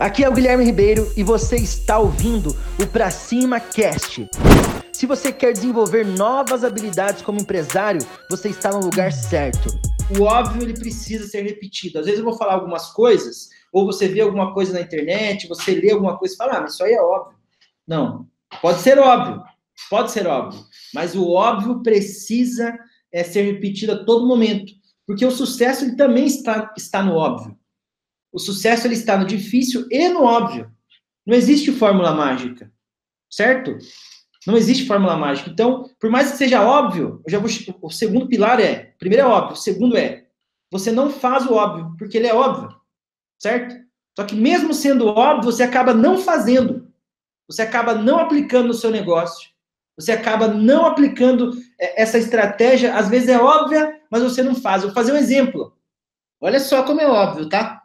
Aqui é o Guilherme Ribeiro e você está ouvindo o Pra Cima Cast. Se você quer desenvolver novas habilidades como empresário, você está no lugar certo. O óbvio ele precisa ser repetido. Às vezes eu vou falar algumas coisas, ou você vê alguma coisa na internet, você lê alguma coisa e fala, ah, mas isso aí é óbvio. Não, pode ser óbvio, pode ser óbvio, mas o óbvio precisa é, ser repetido a todo momento, porque o sucesso ele também está, está no óbvio. O sucesso ele está no difícil e no óbvio. Não existe fórmula mágica, certo? Não existe fórmula mágica. Então, por mais que seja óbvio, eu já vou, o segundo pilar é, primeiro é óbvio, o segundo é, você não faz o óbvio, porque ele é óbvio, certo? Só que mesmo sendo óbvio, você acaba não fazendo. Você acaba não aplicando no seu negócio. Você acaba não aplicando é, essa estratégia, às vezes é óbvia, mas você não faz. Eu vou fazer um exemplo. Olha só como é óbvio, tá?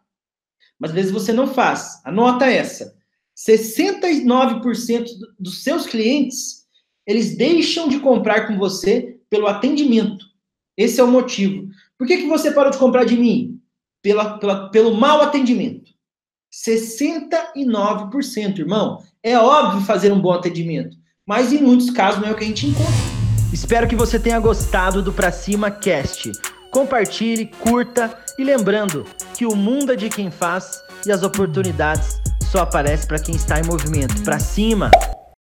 Mas às vezes você não faz. Anota essa. 69% dos seus clientes, eles deixam de comprar com você pelo atendimento. Esse é o motivo. Por que, que você parou de comprar de mim? Pela, pela, pelo mau atendimento. 69%, irmão. É óbvio fazer um bom atendimento, mas em muitos casos não é o que a gente encontra. Espero que você tenha gostado do Pra Cima Cast. Compartilhe, curta e lembrando que o mundo é de quem faz e as oportunidades só aparecem para quem está em movimento. Para cima!